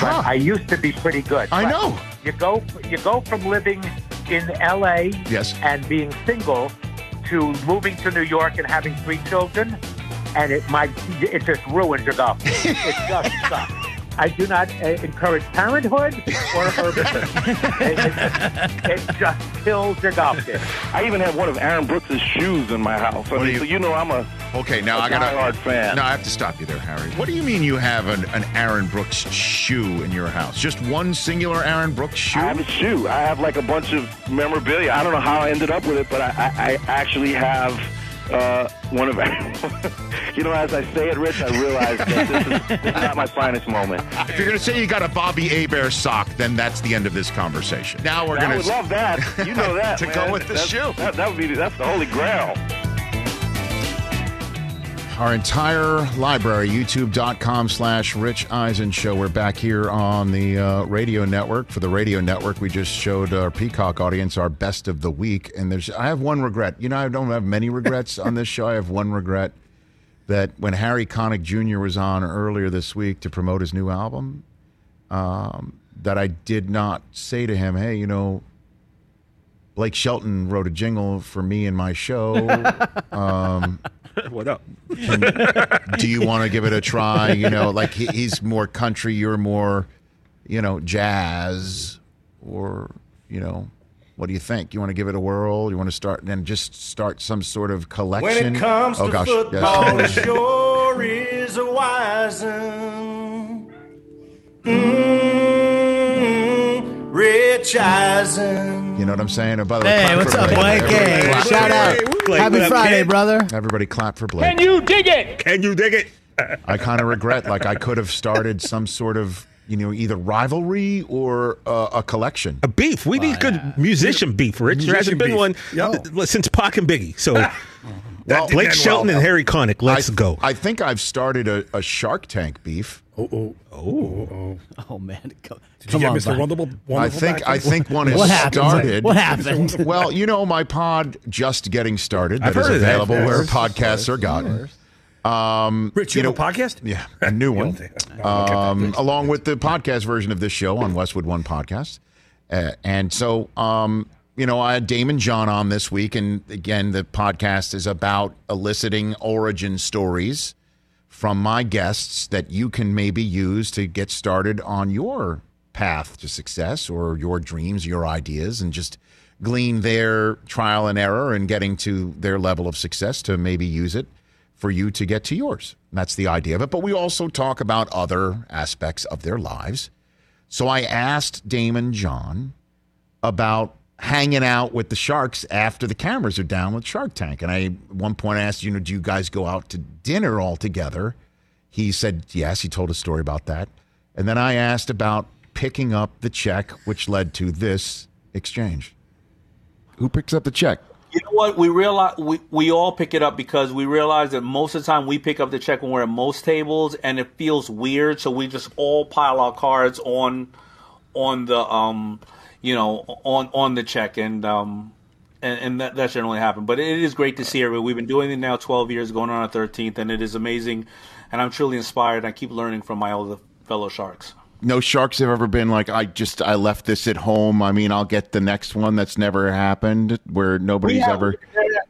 But I used to be pretty good. I know. You go you go from living in L.A. Yes. and being single to moving to New York and having three children, and it might it just ruins your golf. it just sucks. I do not uh, encourage parenthood or herbicide. it, it, it just kills your golf game. I even have one of Aaron Brooks' shoes in my house. I mean, you- so you know I'm a Okay, now a I got a diehard fan. No, I have to stop you there, Harry. What do you mean you have an, an Aaron Brooks shoe in your house? Just one singular Aaron Brooks shoe? I have a shoe. I have like a bunch of memorabilia. I don't know how I ended up with it, but I, I, I actually have uh, one of. you know, as I say it, Rich, I realize that this is, this is not my finest moment. If you're gonna say you got a Bobby Hebert sock, then that's the end of this conversation. Now we're I gonna would love that. You know that to man. go with the That's- shoe. That, that would be that's the holy grail. Our entire library, youtube.com slash Rich Eisen Show. We're back here on the uh, radio network. For the radio network, we just showed our Peacock audience our best of the week. And there's, I have one regret. You know, I don't have many regrets on this show. I have one regret that when Harry Connick Jr. was on earlier this week to promote his new album, um, that I did not say to him, hey, you know, Blake Shelton wrote a jingle for me and my show. Um, what up? do you want to give it a try? You know, like he, he's more country, you're more, you know, jazz, or you know, what do you think? You want to give it a whirl? You want to start and just start some sort of collection? When it comes oh to gosh, football, yes. it sure is a wisin'. Mm, Rich Eisen. you know what I'm saying? By the way, Hey, clap what's for up, Blake? Everybody Hey, clap. shout out. Blake, Happy what up, Friday, kid? brother. Everybody clap for Blake. Can you dig it? Can you dig it? I kind of regret, like I could have started some sort of, you know, either rivalry or uh, a collection. A beef. We need good musician beef, Rich. There hasn't been Musician one beef. uh, since Pac and Biggie. So Well, Blake Shelton and Harry Connick, let's I, go. I think I've started a, a Shark Tank beef. Oh, oh, oh, Oh oh, man, Come, Did you get on, Mr. bud. Wonderful? I think back I think one has What started. What happened? well, you know, my pod just getting started. I've That is heard available where podcasts are gotten. Um, Rich, you, have a podcast? Yeah, a new one. Um, along with the podcast version of this show on Westwood One Podcast. Uh, and so, um, you know, I had Daymond John on this week. And again, the podcast is about eliciting origin stories from my guests that you can maybe use to get started on your path to success or your dreams, your ideas, and just glean their trial and error and getting to their level of success to maybe use it for you to get to yours. That's the idea of it. But we also talk about other aspects of their lives. So I asked Daymond John about hanging out with the sharks after the cameras are down with Shark Tank. And I at one point I asked, you know, do you guys go out to dinner all together? He said yes. He told a story about that. And then I asked about picking up the check, which led to this exchange. Who picks up the check? You know what? We realize we, we all pick it up because we realize that most of the time we pick up the check when we're at most tables and it feels weird, so we just all pile our cards on on the um you know on on the check and um and, and that that generally happen. But it is great to see everybody. We've been doing it now twelve years, going on our thirteenth, and it is amazing. And I'm truly inspired. I keep learning from my other fellow sharks. No sharks have ever been like, I just, I left this at home. I mean, I'll get the next one that's never happened where nobody's have- ever.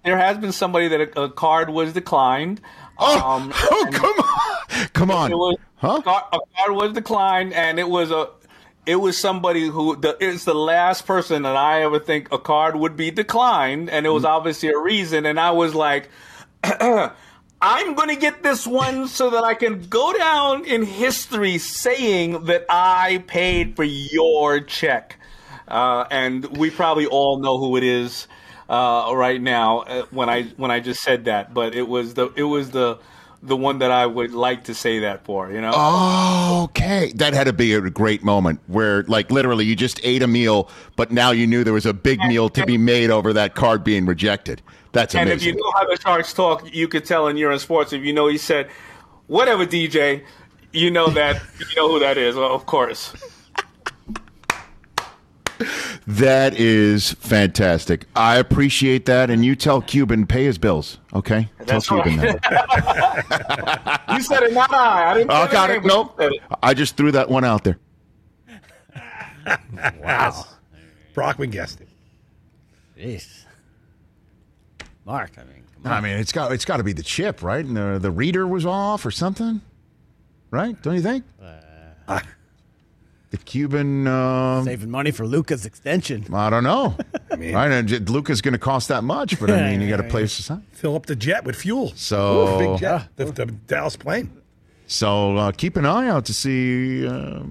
There, has been somebody that a, a card was declined. Um, oh, come on! Come on! It was, huh? A card, a card was declined, and it was a. It was somebody who the, it's the last person that I ever think a card would be declined, and it was obviously a reason. And I was like, I'm going to get this one so that I can go down in history saying that I paid for your check. Uh, and we probably all know who it is uh, right now uh, when I when I just said that. But it was the it was the the one that I would like to say that for. You know. Oh, okay. That had to be a great moment where, like, literally you just ate a meal, but now you knew there was a big meal to be made over that card being rejected. That's and amazing. if you know how the Sharks talk, you could tell in Urine Sports. If you know, he said, "Whatever, DJ," you know that you know who that is. Well, of course. That is fantastic. I appreciate that. And you tell Cuban pay his bills, okay? That's tell Cuban right. that. you said it, not I. I didn't. Oh, got the it. name, but you Nope. it. I just threw that one out there. wow. Brockman guessed it. Jeez. Mark, I mean, come on. I mean, it's got it's got to be the chip, right? And the, the reader was off or something, right? Don't you think? the Cuban. Um, Saving money for Luka's extension. I don't know. I mean- right, and j- Luka's going to cost that much, but I mean, you got to place aside. Fill up the jet with fuel. So- Ooh, big jet. The, the Dallas plane. So uh, keep an eye out to see uh,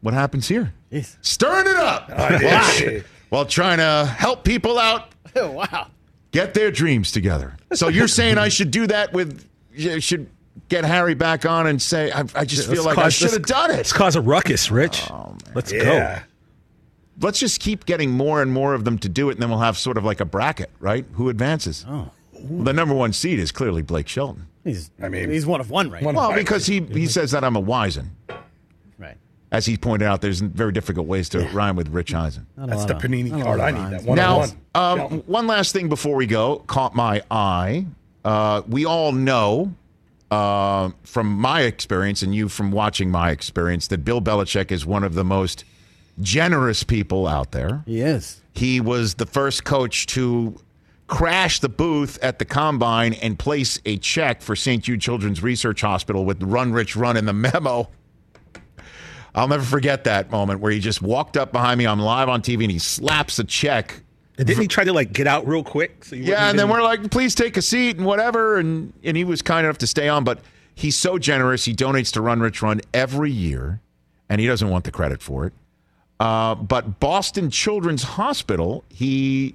what happens here. Stirring it up yeah. while trying to help people out Oh, wow. Get their dreams together. So you're saying I should do that with, should get Harry back on and say, I, I just feel Let's like I should have done it. Let's cause a ruckus, Rich. Oh, let's Yeah. Let's just keep getting more and more of them to do it, and then we'll have sort of like a bracket, right? Who advances? Oh. Well, the number one seed is clearly Blake Shelton. He's, I mean, he's one of one right one. Well, because he, he says that I'm a wisen. Right. As he pointed out, there's very difficult ways to rhyme with Rich Eisen. That's the Panini card. I need that one now, on one. um, one last thing before we go caught my eye. Uh, we all know uh, from my experience and you from watching my experience that Bill Belichick is one of the most generous people out there. He is. He was the first coach to crash the booth at the combine and place a check for St. Jude Children's Research Hospital with Run Rich Run in the memo. I'll never forget that moment where he just walked up behind me. I'm live on TV and he slaps a check. And didn't he try to like get out real quick? So you Yeah, and then we're like, please take a seat and whatever. And and he was kind enough to stay on, but he's so generous. He donates to Run Rich Run every year, and he doesn't want the credit for it. Uh, but Boston Children's Hospital, he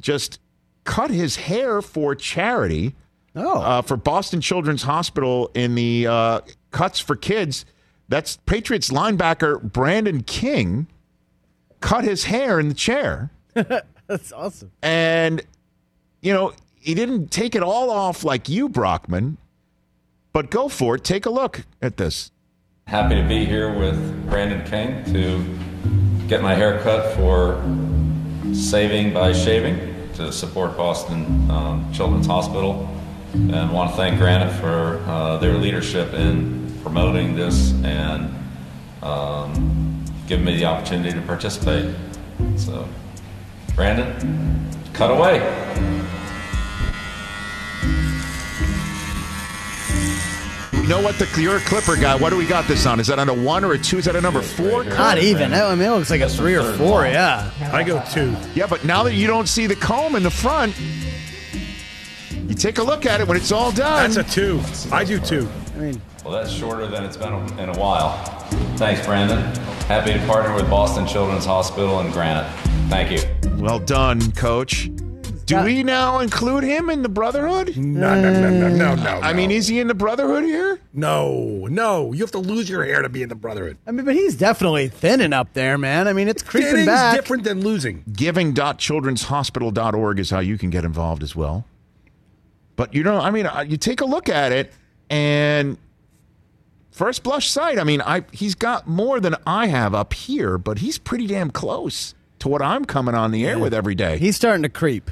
just cut his hair for charity. Oh. Uh, for Boston Children's Hospital in the uh, Cuts for Kids, that's Patriots linebacker Brandon King cut his hair in the chair. That's awesome. And, you know, he didn't take it all off like you, Brockman, but go for it. Take a look at this. Happy to be here with Brandon King to get my hair cut for Saving by Shaving to support Boston um, Children's Hospital. And want to thank Granite for uh, their leadership in promoting this and um, giving me the opportunity to participate. So, Brandon, cut away. You know what? The you're a Clipper guy. What do we got this on? Is that on a one or a two? Is that a number four? Not even. I mean, it looks like a three or four. Yeah. I go two. Yeah, but now that you don't see the comb in the front, you take a look at it when it's all done. That's a two. I do two. I mean, Well, that's shorter than it's been in a while. Thanks, Brandon. Happy to partner with Boston Children's Hospital and Granite. Thank you. well done, Coach. Do we now include him in the Brotherhood? No, no, no, no, no, no. I mean, is he in the Brotherhood here? no, no. You have to lose your hair to be in the Brotherhood. I mean, but he's definitely thinning up there, man. I mean, it's creeping Thinning's back. different than losing. Giving.childrenshospital.org is how you can get involved as well. But you know, I mean, uh, you take a look at it, and first blush sight, I mean, I he's got more than I have up here, but he's pretty damn close to what I'm coming on the air with every day. He's starting to creep.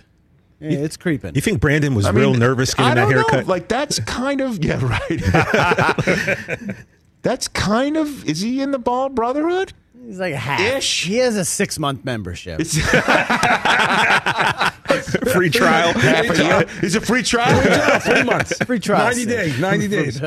Yeah, it's creeping. You think Brandon was I real mean, nervous getting I that don't know. haircut? Like that's kind of yeah, right. that's kind of is he in the Bald Brotherhood? He's like a half. Ish. He has a six month membership. free trial. Half a year. Is it free trial? Three months. Free trial. 90 days. 90 days.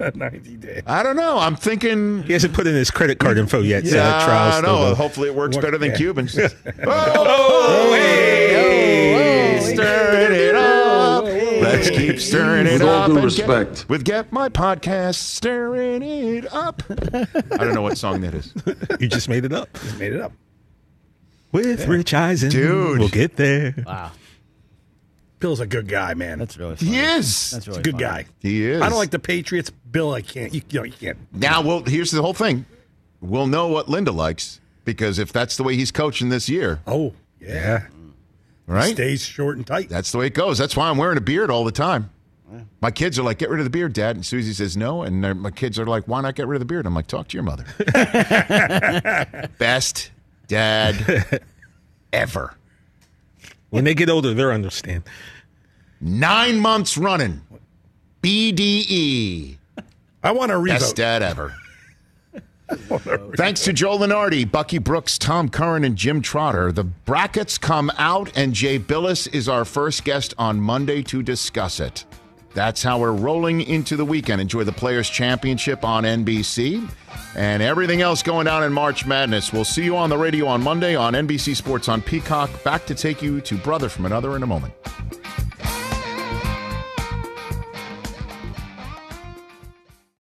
Bill. 90 days. I don't know. I'm thinking. He hasn't put in his credit card info yet. so Yeah, that trial's I still know. going. Hopefully, it works What- better than yeah. Cubans. Oh, oh, oh, hey, stirring it up. Oh, Let's keep stirring it With all due respect. Get, with Get My Podcast, stirring it up. I don't know what song that is. You just made it up. Just made it up. With Rich Eisen. Dude. We'll get there. Wow. Bill's a good guy, man. That's really funny. He is. That's He's really a good funny. guy. He is. I don't like the Patriots. Bill, I can't. You, you know, you can't. Now, well, here's the whole thing. We'll know what Linda likes because if that's the way he's coaching this year, Oh, yeah. right? Stays short and tight. That's the way it goes. That's why I'm wearing a beard all the time. My kids are like, get rid of the beard, Dad. And Susie says no. And my kids are like, why not get rid of the beard? I'm like, talk to your mother. Best dad ever. When they get older, they'll understand. Nine months running. BDE. I want a Best dad ever. Thanks to Joe Lunardi, Bucky Brooks, Tom Curran, and Jim Trotter. The brackets come out, and Jay Bilas is our first guest on Monday to discuss it. That's how we're rolling into the weekend. Enjoy the Players' Championship on NBC and everything else going down in March Madness. We'll see you on the radio on Monday on NBC Sports on Peacock. Back to take you to Brother from Another in a moment.